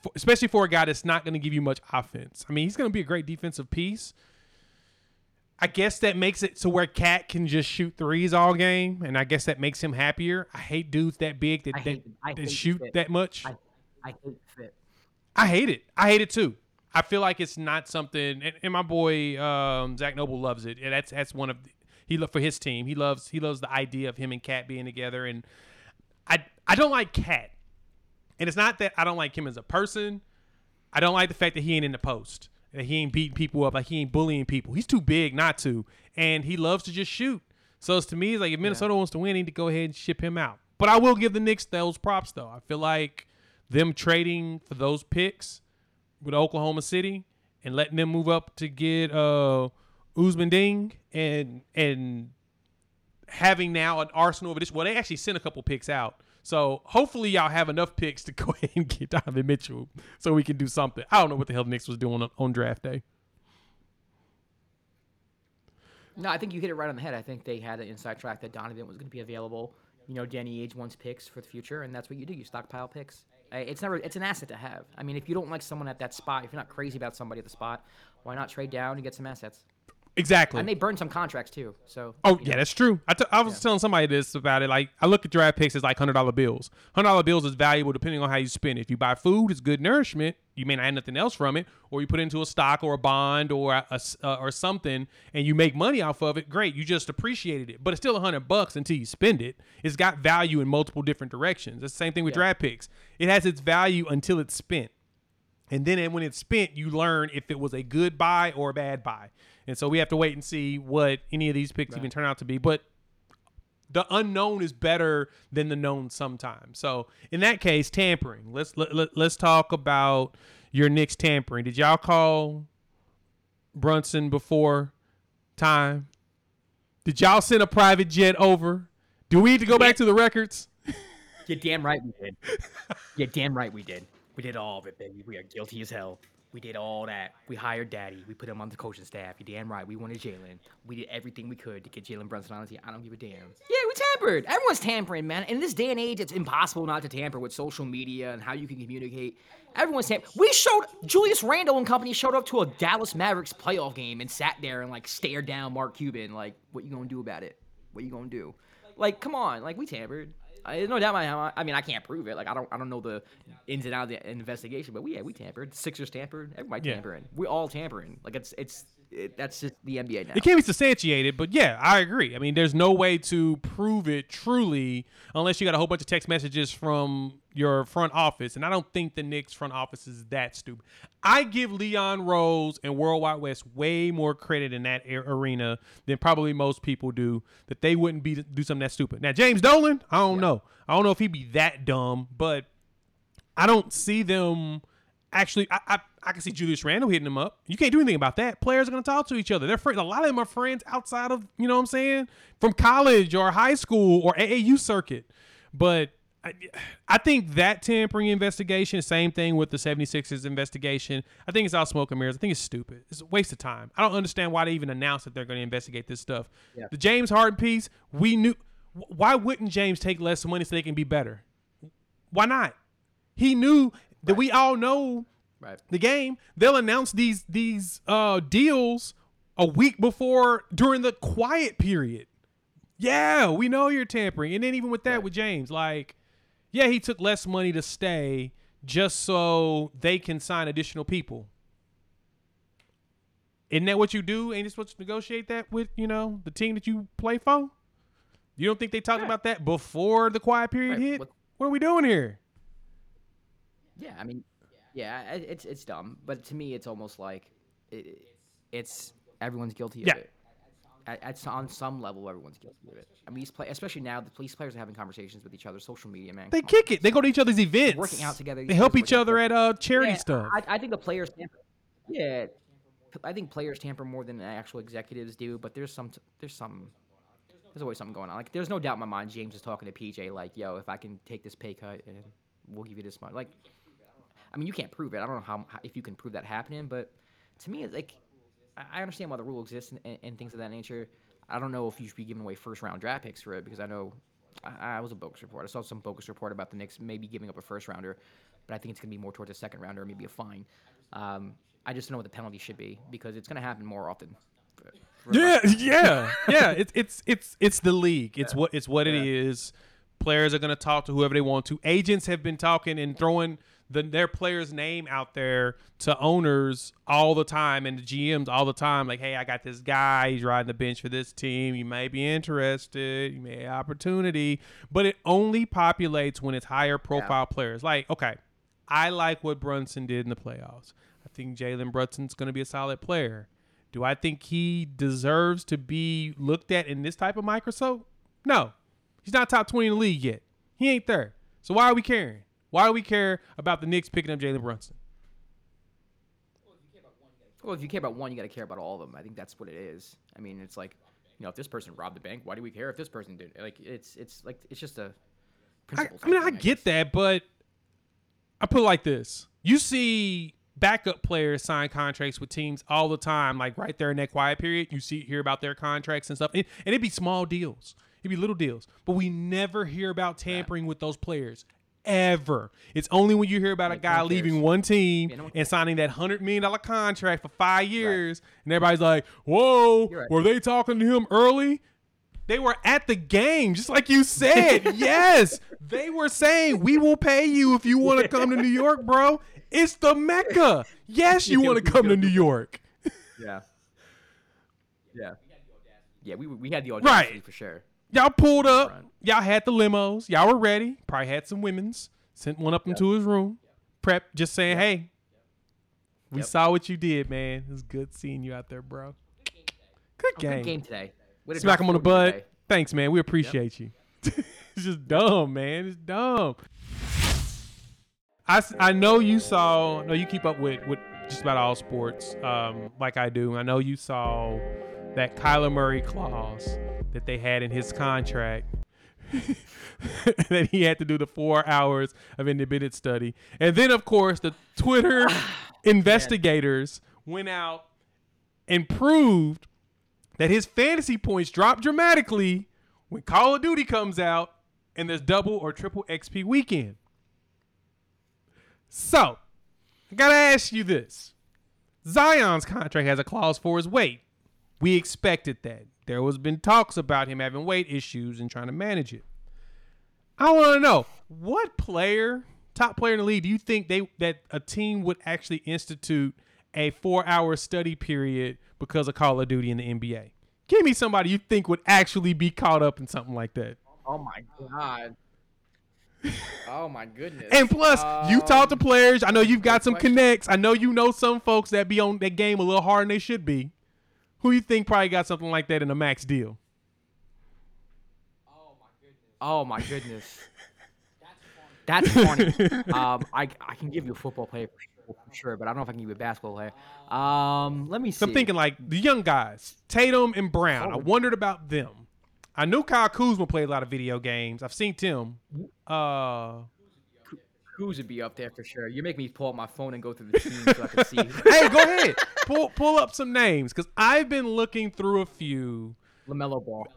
Speaker 1: for, especially for a guy that's not going to give you much offense. I mean, he's going to be a great defensive piece. I guess that makes it to where KAT can just shoot threes all game, and I guess that makes him happier. I hate dudes that big that, that, that shoot
Speaker 2: fit.
Speaker 1: that much.
Speaker 2: I, I hate fit.
Speaker 1: I hate it. I hate it too. I feel like it's not something. And, and my boy um, Zach Noble loves it. And that's that's one of the, he for his team. He loves he loves the idea of him and KAT being together. And I I don't like KAT. And it's not that I don't like him as a person. I don't like the fact that he ain't in the post. That he ain't beating people up. Like he ain't bullying people. He's too big not to. And he loves to just shoot. So it's to me, it's like if Minnesota wants to win, they need to go ahead and ship him out. But I will give the Knicks those props though. I feel like them trading for those picks with Oklahoma City and letting them move up to get uh Ousmane Dieng and and having now an arsenal of addition. Well, they actually sent a couple picks out. So hopefully y'all have enough picks to <laughs> go ahead and get Donovan Mitchell so we can do something. I don't know what the hell the Knicks was doing on, on draft day.
Speaker 2: No, I think you hit it right on the head. I think they had an inside track that Donovan was going to be available. You know, Danny Ainge wants picks for the future, and that's what you do. You stockpile picks. It's never. It's an asset to have. I mean, if you don't like someone at that spot, if you're not crazy about somebody at the spot, why not trade down and get some assets?
Speaker 1: Exactly.
Speaker 2: And they burned some contracts too. So.
Speaker 1: Oh yeah,
Speaker 2: know.
Speaker 1: that's true. I, t- I was telling somebody this about it. Like I look at draft picks as like hundred dollar bills. Hundred dollar bills is valuable depending on how you spend it. If you buy food, it's good nourishment. You may not have nothing else from it, or you put it into a stock or a bond or a, uh, or something, and you make money off of it. Great, you just appreciated it. But it's still a hundred bucks until you spend it. It's got value in multiple different directions. It's the same thing with draft picks. It has its value until it's spent. And then when it's spent, you learn if it was a good buy or a bad buy. And so we have to wait and see what any of these picks even turn out to be. But the unknown is better than the known sometimes. So in that case, tampering. Let's let, let, let's talk about your Knicks tampering. Did y'all call Brunson before time? Did y'all send a private jet over? Do we need to go back to the records? <laughs>
Speaker 2: You're damn right we did. You're damn right we did. We did all of it, baby. We are guilty as hell. We did all that. We hired Daddy. We put him on the coaching staff. You're damn right. We wanted Jalen. We did everything we could to get Jalen Brunson on the team. I don't give a damn. Yeah, we tampered. Everyone's tampering, man. In this day and age, it's impossible not to tamper with social media and how you can communicate. Everyone's tampering. We showed Julius Randle and company showed up to a Dallas Mavericks playoff game and sat there and like stared down Mark Cuban. Like, what you gonna do about it? What you gonna do? Like, come on. Like, we tampered. I, no doubt. My, I mean, I can't prove it. Like, I don't. I don't know the ins and outs of the investigation. But we, yeah, we tampered. Sixers tampered. Everybody
Speaker 1: Yeah.
Speaker 2: tampering. We all tampering. Like, it's it's it, that's just the NBA now.
Speaker 1: It can't be substantiated, but yeah, I agree. I mean, there's no way to prove it truly unless you got a whole bunch of text messages from your front office, and I don't think the Knicks front office is that stupid. I give Leon Rose and Worldwide Wes way more credit in that arena than probably most people do. That they wouldn't be do something that stupid. Now James Dolan, I don't yeah. know. I don't know if he'd be that dumb, but I don't see them actually. I, I I can see Julius Randle hitting them up. You can't do anything about that. Players are going to talk to each other. They're friends. A lot of them are friends outside of, you know what I'm saying, from college or high school or AAU circuit. But I, I think that tampering investigation, same thing with the 76ers investigation. I think it's all smoke and mirrors. I think it's stupid. It's a waste of time. I don't understand why they even announced that they're going to investigate this stuff. Yeah. The James Harden piece, we knew. Why wouldn't James take less money so they can be better? Why not? He knew that we all know
Speaker 2: right.
Speaker 1: the game. They'll announce these these uh, deals a week before during the quiet period. Yeah, we know you're tampering. And then even with that, right. with James, like, yeah, he took less money to stay just so they can sign additional people. Isn't that what you do? Ain't you supposed to negotiate that with, you know, the team that you play for? You don't think they talked yeah. about that before the quiet period right. hit? What, what are we doing here?
Speaker 2: Yeah, I mean, yeah, it's it's dumb, but to me, it's almost like it, it's everyone's guilty of yeah. it. At, at, on some level, everyone's guilty of it. I mean, these play, especially now, the police players are having conversations with each other, social media, man.
Speaker 1: They kick it. They go to each other's events,
Speaker 2: They're working out together.
Speaker 1: They help each other at uh charity
Speaker 2: yeah,
Speaker 1: stuff.
Speaker 2: I, I think the players, tamper, yeah, I think players tamper more than actual executives do. But there's some, there's some, there's always something going on. Like, there's no doubt in my mind, James is talking to PJ like, "Yo, if I can take this pay cut and we'll give you this much," like I mean, you can't prove it. I don't know how, how if you can prove that happening, but to me, it's like I understand why the rule exists and, and, and, things of that nature. I don't know if you should be giving away first round draft picks for it because I know I, I was a bogus report. I saw some bogus report about the Knicks maybe giving up a first rounder, but I think it's going to be more towards a second rounder or maybe a fine. Um, I just don't know what the penalty should be because it's going to happen more often.
Speaker 1: For, <laughs> for yeah, yeah, yeah. It's it's it's it's the league. It's yeah. what it's what yeah. it is. Players are going to talk to whoever they want to. Agents have been talking and throwing the, their player's name out there to owners all the time and the GMs all the time. Like, hey, I got this guy. He's riding the bench for this team. You may be interested. You may have opportunity. But it only populates when it's higher profile yeah. players. Like, okay, I like what Brunson did in the playoffs. I think Jalen Brunson's going to be a solid player. Do I think he deserves to be looked at in this type of microscope? No. He's not top 20 in the league yet. He ain't there. So why are we caring? Why do we care about the Knicks picking up Jalen Brunson?
Speaker 2: Well, if you care about one, you got to care about all of them. I think that's what it is. I mean, it's like, you know, if this person robbed the bank, why do we care if this person did? Like, it's it's like it's just a.
Speaker 1: I, I mean, I, I get that, but I put it like this: you see backup players sign contracts with teams all the time, like right there in that quiet period. You see, hear about their contracts and stuff, and, and it'd be small deals, it'd be little deals, but we never hear about tampering yeah. with those players ever. It's only when you hear about a guy leaving one team yeah, and signing that hundred million dollar contract for five years, right. and everybody's like, "Whoa, right. were they talking to him early?" They were at the game, just like you said. <laughs> yes, they were saying, "We will pay you if you want to come to New York, bro. It's the mecca. Yes, <laughs> you want to come to New York."
Speaker 2: yeah, yeah, yeah. We we had the audacity right. for sure.
Speaker 1: Y'all pulled up. Y'all had the limos. Y'all were ready. Probably had some women's. Sent one up yep. into his room. Prep, just saying, yep. hey, we yep. saw what you did, man. It was good seeing you out there, bro. Good game.
Speaker 2: Good game today.
Speaker 1: Smack him on the butt. Today. Thanks, man. We appreciate you. <laughs> it's just dumb, man. It's dumb. I, I know you saw. No, you keep up with with just about all sports, um, like I do. I know you saw that Kyler Murray clause that they had in his contract <laughs> that he had to do the four hours of independent study. And then, of course, the Twitter <sighs> investigators went out and proved that his fantasy points drop dramatically when Call of Duty comes out and there's double or triple XP weekend. So, I gotta ask you this Zion's contract has a clause for his weight. We expected that. There was been talks about him having weight issues and trying to manage it. I want to know what player, top player in the league, do you think they that a team would actually institute a four-hour study period because of Call of Duty in the NBA. Give me somebody you think would actually be caught up in something like that.
Speaker 2: Oh my god. oh my goodness.
Speaker 1: And plus, you talk to
Speaker 2: Um,
Speaker 1: players. I know you've got some
Speaker 2: question.
Speaker 1: connects. I know you know some folks that be on that game a little harder than they should be. Who you think probably got something like that in a max deal?
Speaker 2: Oh my goodness. Oh my goodness. That's funny. <laughs> um, I I can give you a football player for sure, for sure, but I don't know if I can give you a basketball player. Um, let me see.
Speaker 1: So I'm thinking like the young guys, Tatum and Brown. I
Speaker 2: Oh.
Speaker 1: wondered about them. I knew Kyle Kuzma played a lot of video games. I've seen Tim. Uh,
Speaker 2: Cruz would be up there for sure. You make me pull up my phone and go through the <laughs> team so I can see. <laughs>
Speaker 1: hey, go ahead. Pull pull up some names because I've been looking through a few.
Speaker 2: Lamelo Ball.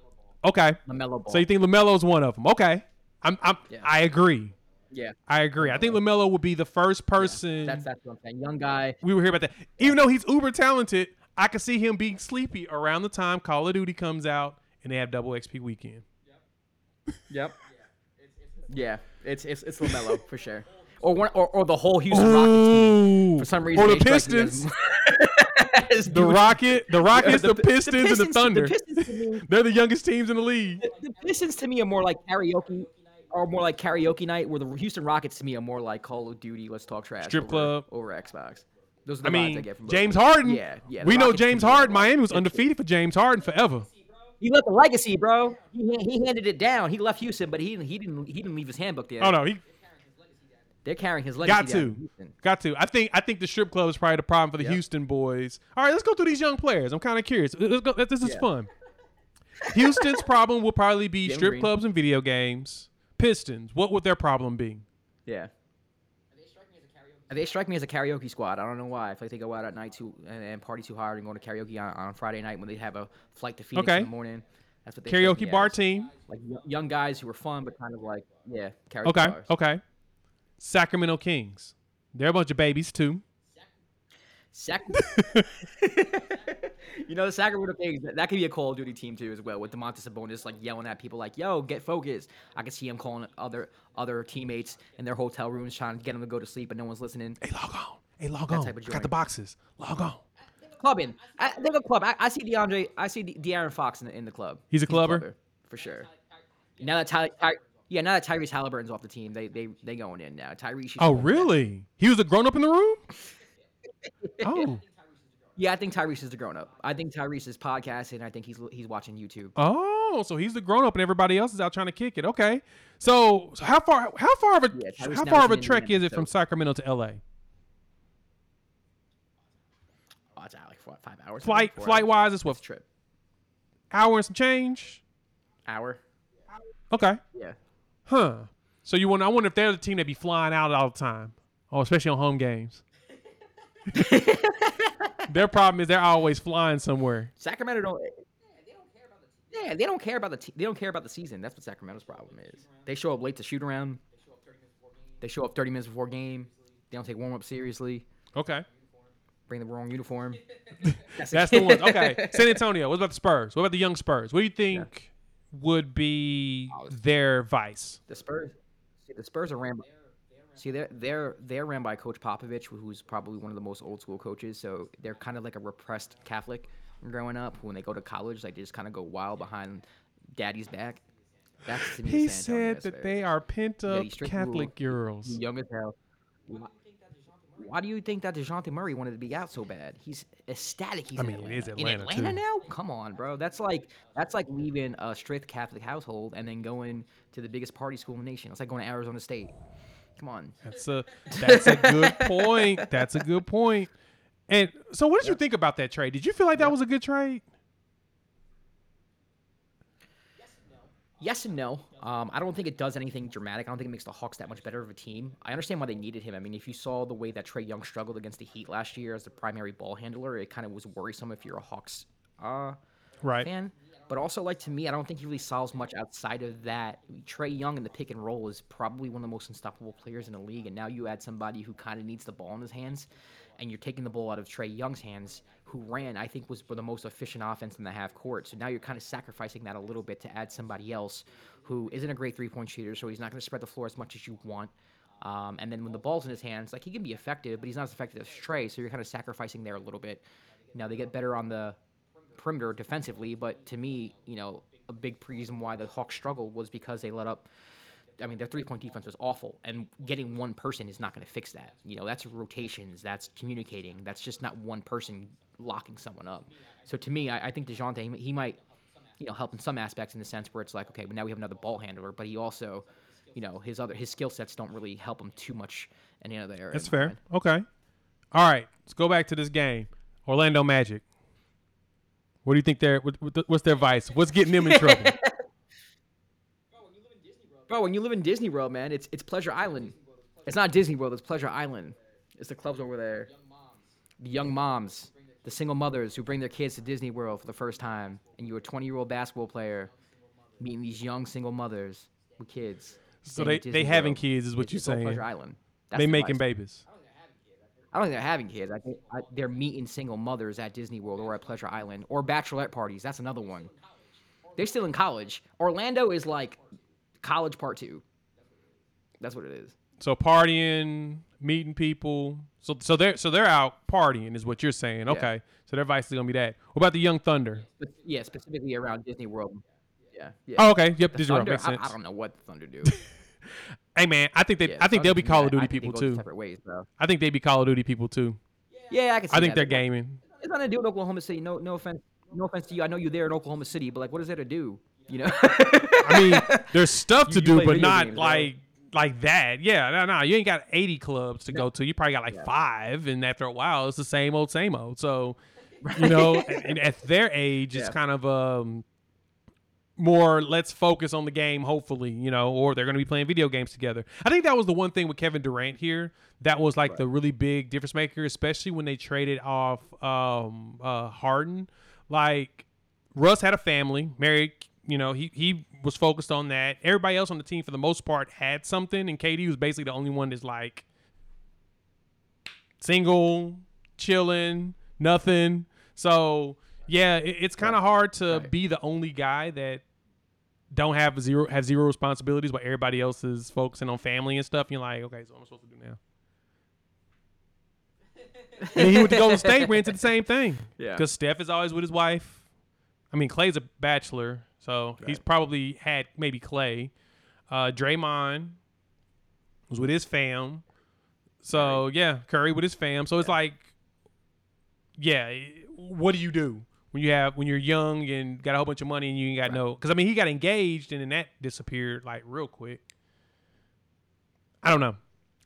Speaker 1: Okay,
Speaker 2: Lamelo Ball.
Speaker 1: so you think Lamelo's one of them? Okay, I'm, I'm
Speaker 2: Yeah.
Speaker 1: I agree.
Speaker 2: yeah.
Speaker 1: I agree. I think Lamelo would be the first person.
Speaker 2: That's that's what I'm saying. Young guy.
Speaker 1: we were here about that. Even though he's uber talented, I could see him being sleepy around the time Call of Duty comes out and they have double XP weekend.
Speaker 2: Yep. Yep. Yeah, it's it's it's Lamelo for sure. Or one or, or the whole Houston Rockets team. For some reason,
Speaker 1: or the
Speaker 2: they strike me as-
Speaker 1: Pistons, <laughs> the Rocket, the Rockets, the,
Speaker 2: the- the
Speaker 1: Pistons, and the Thunder.
Speaker 2: The Pistons, to me, <laughs>
Speaker 1: They're the youngest teams in the league.
Speaker 2: the Pistons to me are more like karaoke, or more like karaoke night. Where the Houston Rockets to me are more like Call of Duty. Let's talk trash.
Speaker 1: Strip
Speaker 2: over,
Speaker 1: club.
Speaker 2: over Xbox. Those are the
Speaker 1: I
Speaker 2: vibes I
Speaker 1: mean,
Speaker 2: get from
Speaker 1: James. Harden.
Speaker 2: Yeah, yeah.
Speaker 1: we know
Speaker 2: Rockets to
Speaker 1: James Harden. Miami was undefeated for James Harden forever.
Speaker 2: He left a legacy, bro. He, he handed it down. He left Houston, but he didn't. He didn't. He didn't leave his handbook there.
Speaker 1: Oh no, he
Speaker 2: They're carrying his legacy.
Speaker 1: got to, got to. I think I think the strip club is probably the problem for the
Speaker 2: Yep.
Speaker 1: Houston boys. All right, let's go through these young players. I'm kind of curious. Let's go. This is
Speaker 2: Yeah.
Speaker 1: fun. Houston's problem will probably be
Speaker 2: Jalen
Speaker 1: strip
Speaker 2: Green.
Speaker 1: clubs and video games. Pistons, what would their problem be?
Speaker 2: Yeah. They strike me as a karaoke squad. I don't know why. I feel like they go out at night too and, and party too hard and go to karaoke on, on Friday night when they have a flight to Phoenix
Speaker 1: Okay.
Speaker 2: in the morning. That's what they
Speaker 1: Karaoke bar
Speaker 2: as.
Speaker 1: team.
Speaker 2: Like young guys who are fun but kind of like yeah, karaoke
Speaker 1: Okay,
Speaker 2: bars.
Speaker 1: okay. Sacramento Kings. They're a bunch of babies too.
Speaker 2: Sac- <laughs> you know the Sacramento Kings. That, that could be a Call of Duty team too as well, with Domantas Sabonis like yelling at people like, "Yo, get focused." I can see him calling other other teammates in their hotel rooms trying to get them to go to sleep, but no one's listening.
Speaker 1: Hey, log on. Hey, log on.
Speaker 2: type of
Speaker 1: Got the boxes. Log on.
Speaker 2: Clubbing. I, they're a club. I, I see DeAndre. I see De- De'Aaron Fox in the, in the club.
Speaker 1: He's a clubber?
Speaker 2: for sure. Now that Ty, Ty, yeah, now that Tyrese Halliburton's off the team, they they they going in now. Tyrese.
Speaker 1: Oh,
Speaker 2: in.
Speaker 1: really? He was a grown up in the room? Oh.
Speaker 2: Yeah, I think Tyrese is the grown up. I think Tyrese is podcasting. I think he's he's watching YouTube.
Speaker 1: Oh, so he's the grown up and everybody else is out trying to kick it. Okay. So, so how far how far of a
Speaker 2: Yeah,
Speaker 1: how far of a trek
Speaker 2: Indiana,
Speaker 1: is it from Sacramento to LA?
Speaker 2: Oh, it's out like four, five hours.
Speaker 1: Flight flight wise, it's what
Speaker 2: It's trip.
Speaker 1: hour and some change?
Speaker 2: Hour.
Speaker 1: Okay.
Speaker 2: Yeah.
Speaker 1: Huh. So you want I wonder if they're the team that be flying out all the time. Oh, especially on home games. <laughs> Their problem is they're always flying somewhere.
Speaker 2: Sacramento don't. Yeah, they don't care about the te- they don't care about the season. That's what Sacramento's problem is. They show up late to shoot around. They show up 30 minutes before game. They don't take warm up seriously.
Speaker 1: Okay.
Speaker 2: Bring the wrong uniform. <laughs>
Speaker 1: That's the one. Okay. San Antonio. What about the Spurs? What about the young Spurs? What do you think would be oh, their vice?
Speaker 2: The Spurs. The Spurs are ran. See, they're they're they're ran by Coach Popovich, who's probably one of the most old school coaches. So they're kind of like a repressed Catholic growing up. When they go to college, like they just kind of go wild behind daddy's back. That's to me.
Speaker 1: He said that they are pent up
Speaker 2: strictly
Speaker 1: Catholic
Speaker 2: will-
Speaker 1: girls.
Speaker 2: young as hell. Why, why do you think that Dejounte Murray wanted to be out so bad? He's ecstatic. He's
Speaker 1: I
Speaker 2: in
Speaker 1: mean, it
Speaker 2: Atlanta.
Speaker 1: is
Speaker 2: in
Speaker 1: Atlanta,
Speaker 2: Atlanta
Speaker 1: too.
Speaker 2: now. Come on, bro. That's like that's like leaving a strict Catholic household and then going to the biggest party school in the nation. It's like going to Arizona State. Come on.
Speaker 1: That's a that's a good point. That's a good point. And so, what did you think about that trade? Did you feel like that was a good trade?
Speaker 2: Yes and no. Um, I don't think it does anything dramatic. I don't think it makes the Hawks that much better of a team. I understand why they needed him. I mean, if you saw the way that Trae Young struggled against the Heat last year as the primary ball handler, it kind of was worrisome if you're a Hawks uh,
Speaker 1: Right.
Speaker 2: fan. But also, like to me, I don't think he really solves much outside of that. Trae Young in the pick and roll is probably one of the most unstoppable players in the league, and now you add somebody who kind of needs the ball in his hands, and you're taking the ball out of Trae Young's hands, who ran, I think, was the most efficient offense in the half court. So now you're kind of sacrificing that a little bit to add somebody else who isn't a great three point shooter, so he's not going to spread the floor as much as you want. Um, and then when the ball's in his hands, like he can be effective, but he's not as effective as Trae, so you're kind of sacrificing there a little bit. Now they get better on the perimeter defensively, but to me, you know, a big reason why the Hawks struggled was because they let up. I mean, their three-point defense was awful, and getting one person is not going to fix that. You know, that's rotations, that's communicating, that's just not one person locking someone up. So to me, I, I think Dejounte he, might, you know, help in some aspects in the sense where it's like, okay, but now we have another ball handler, but he also, you know, his other his skill sets don't really help him too much in any other area.
Speaker 1: That's fair. Okay. All right. Let's go back to this game. Orlando Magic. What do you think they're what, what- what's their vice? What's getting them in trouble? <laughs>
Speaker 2: Bro, when you live in Disney World, man, it's it's Pleasure Island. It's not Disney World, it's Pleasure Island. It's the clubs over there. The young moms, the single mothers who bring their kids to Disney World for the first time, and you're a 20 year old basketball player meeting these young single mothers with kids.
Speaker 1: So they they having kids is what you're saying.
Speaker 2: Pleasure Island. That's
Speaker 1: They
Speaker 2: the
Speaker 1: making babies.
Speaker 2: I don't think they're having kids. I think I, they're meeting single mothers at Disney World or at Pleasure Island or bachelorette parties. That's another one. They're still in college. Orlando is like college part two. That's what it is.
Speaker 1: So partying, meeting people. So so they're so they're out partying is what you're saying. Okay. So their vice is gonna be that. What about the Young Thunder?
Speaker 2: Yeah, specifically around Disney World. Yeah. yeah.
Speaker 1: Oh, okay. Yep.
Speaker 2: The
Speaker 1: Disney World
Speaker 2: Thunder,
Speaker 1: makes
Speaker 2: I,
Speaker 1: sense.
Speaker 2: I don't know what the Thunder do. <laughs>
Speaker 1: Hey man, I think they
Speaker 2: Yeah,
Speaker 1: I think they'll be Call of. Duty
Speaker 2: I
Speaker 1: people too.
Speaker 2: Separate ways, bro.
Speaker 1: I think they be Call of Duty people too.
Speaker 2: Yeah, I can see
Speaker 1: I think
Speaker 2: that.
Speaker 1: they're gaming.
Speaker 2: It's nothing to do with Oklahoma City. No, no offense. No offense to you. I know you're there in Oklahoma City, but like, what is there to do? You know? <laughs>
Speaker 1: I mean, there's stuff to
Speaker 2: You
Speaker 1: do,
Speaker 2: play
Speaker 1: but not
Speaker 2: games, bro.
Speaker 1: like like that. Yeah, no, no, you ain't got 80 clubs to go to. You probably got like five, and after a while, it's the same old, same old. So, <laughs> you know, and at their age, it's kind of um more. Let's focus on the game, hopefully, you know, or they're going to be playing video games together. I think that was the one thing with Kevin Durant here that was like the really big difference maker, especially when they traded off um uh Harden, like. Russ had a family, married. You know, he he was focused on that. Everybody else on the team, for the most part, had something, and KD was basically the only one that's like single, chilling, nothing. So yeah, it's kind of hard to
Speaker 2: Right.
Speaker 1: be the only guy that don't have zero have zero responsibilities, while everybody else is focusing on family and stuff. And you're like, okay, so what am I supposed to do now? and he went to Golden State, ran into the same thing.
Speaker 2: Yeah.
Speaker 1: Because Steph is always with his wife. I mean, Clay's a bachelor, so he's probably had maybe Clay. Uh, Draymond was with his fam. So yeah, Curry with his fam. So it's like, yeah, what do you do when you have when you're young and got a whole bunch of money and you ain't got no? Because I mean, he got engaged and then that disappeared like real quick. I don't know. I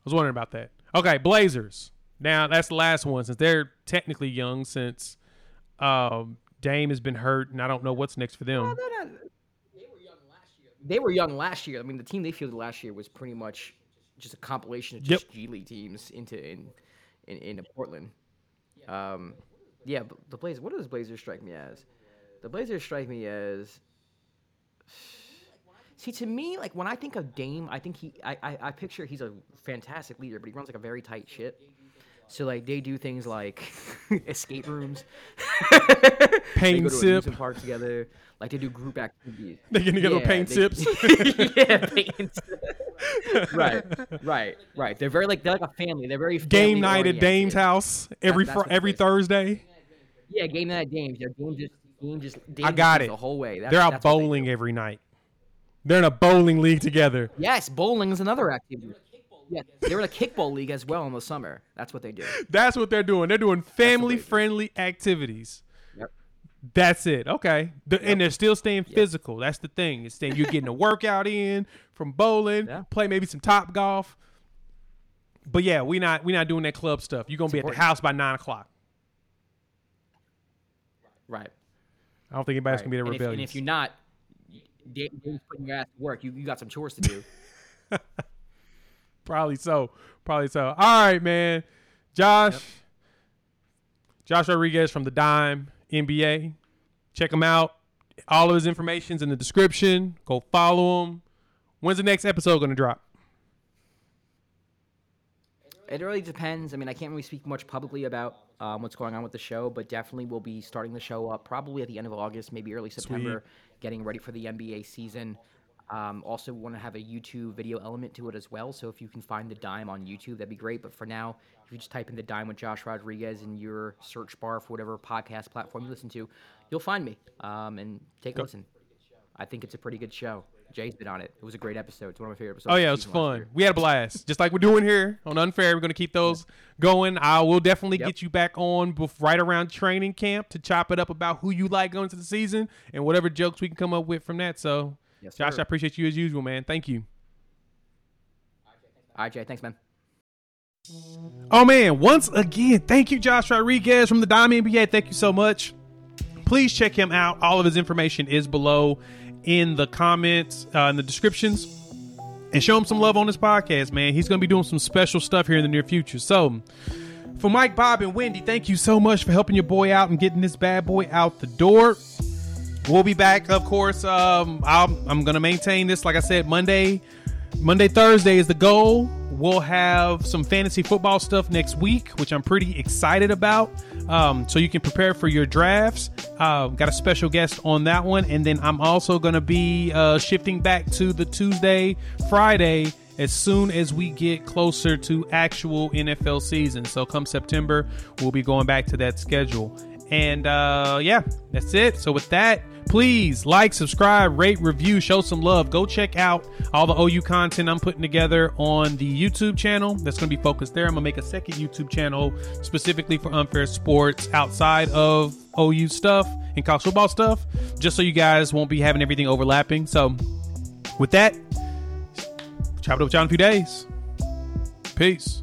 Speaker 1: was wondering about that. Okay, Blazers. Now that's the last one since they're technically young since um, Dame has been hurt and I don't know what's next for them.
Speaker 2: they were young last year. They were young last year. I mean, the team they fielded last year was pretty much just a compilation of
Speaker 1: Yep.
Speaker 2: just G League teams into in in, in Portland. Um, yeah, but the Blazers. What does Blazers strike me as? The Blazers strike me as. See, to me, like when I think of Dame, I think he, I, I, I picture he's a fantastic leader, but he runs like a very tight ship. So like they do things like <laughs> escape rooms, <laughs>
Speaker 1: Paint
Speaker 2: they go to
Speaker 1: sip.
Speaker 2: parks together. Like they do group activities.
Speaker 1: They're gonna
Speaker 2: Yeah,
Speaker 1: paint
Speaker 2: they-
Speaker 1: sips. <laughs>
Speaker 2: yeah, paint right, right, right. They're very like they're like a family. They're very
Speaker 1: Game night at. Dame's house every
Speaker 2: that's
Speaker 1: fr- every. Thursday.
Speaker 2: Yeah, game night at Dame's. Yeah, Dame just Dame just. Dame
Speaker 1: I got it.
Speaker 2: the whole way. That's,
Speaker 1: They're out
Speaker 2: that's what they do.
Speaker 1: bowling every night. They're in a bowling league together.
Speaker 2: Yes, bowling is another activity. Yeah, they're in a kickball league as well in the summer. That's what they do. <laughs>
Speaker 1: That's what they're doing. They're doing family friendly activities.
Speaker 2: Yep.
Speaker 1: That's it. Okay. The, And they're still staying physical. That's the thing. It's saying you're getting a workout in from bowling,
Speaker 2: Yeah.
Speaker 1: play maybe some top golf. But yeah, we not we not doing that club stuff. You're gonna be at the house by nine o'clock.
Speaker 2: Right.
Speaker 1: I don't think anybody's
Speaker 2: right.
Speaker 1: gonna be there
Speaker 2: and, if,
Speaker 1: rebellious.
Speaker 2: and if you're not, Da- Dame's putting your ass to work. You you got some chores to do. <laughs>
Speaker 1: Probably so. Probably so. All right, man. Josh. Josh Rodriguez from the Dime NBA. Check him out. All of his information's in the description. Go follow him. When's the next episode going to drop?
Speaker 2: It really depends. I mean, I can't really speak much publicly about um, what's going on with the show, but definitely we'll be starting the show up probably at the end of August, maybe early September, getting ready for the NBA season. Um, also, want to have a YouTube video element to it as well. So if you can find the dime on YouTube, that'd be great. But for now, if you just type in the dime with Josh Rodriguez in your search bar for whatever podcast platform you listen to, you'll find me um, and take a listen. I think it's a pretty good show. Jay's been on it. It was a great episode. It's one of my favorite episodes.
Speaker 1: Oh yeah, it was fun. We had a blast, just like we're doing here on Unfair. We're gonna keep those going. I will definitely
Speaker 2: Yep.
Speaker 1: get you back on bef- right around training camp to chop it up about who you like going into the season and whatever jokes we can come up with from that. So,
Speaker 2: Yes,
Speaker 1: Josh,
Speaker 2: sir.
Speaker 1: I appreciate you as usual, man. Thank you.
Speaker 2: All right, Jay. Thanks, man.
Speaker 1: Oh man, once again, thank you, Josh Rodriguez from the Dime NBA. Thank you so much. Please check him out. All of his information is below in the comments, uh, in the descriptions. And show him some love on this podcast, man. He's going to be doing some special stuff here in the near future. So, for Mike, Bob, and Wendy, thank you so much for helping your boy out and getting this bad boy out the door. We'll be back, of course. Um, I'll, I'm going to maintain this, like I said, Monday. Monday, Thursday is the goal. We'll have some fantasy football stuff next week, which I'm pretty excited about. Um, so you can prepare for your drafts. Uh, got a special guest on that one. And then I'm also going to be uh, shifting back to the Tuesday, Friday as soon as we get closer to actual NFL season. So come September, we'll be going back to that schedule. And uh, yeah, that's it. So with that, please like, subscribe, rate, review, show some love. Go check out all the OU content I'm putting together on the YouTube channel. That's going to be focused there. I'm going to make a second YouTube channel specifically for unfair sports outside of OU stuff and college football stuff, just so you guys won't be having everything overlapping. So with that, chop it up with y'all in a few days. Peace.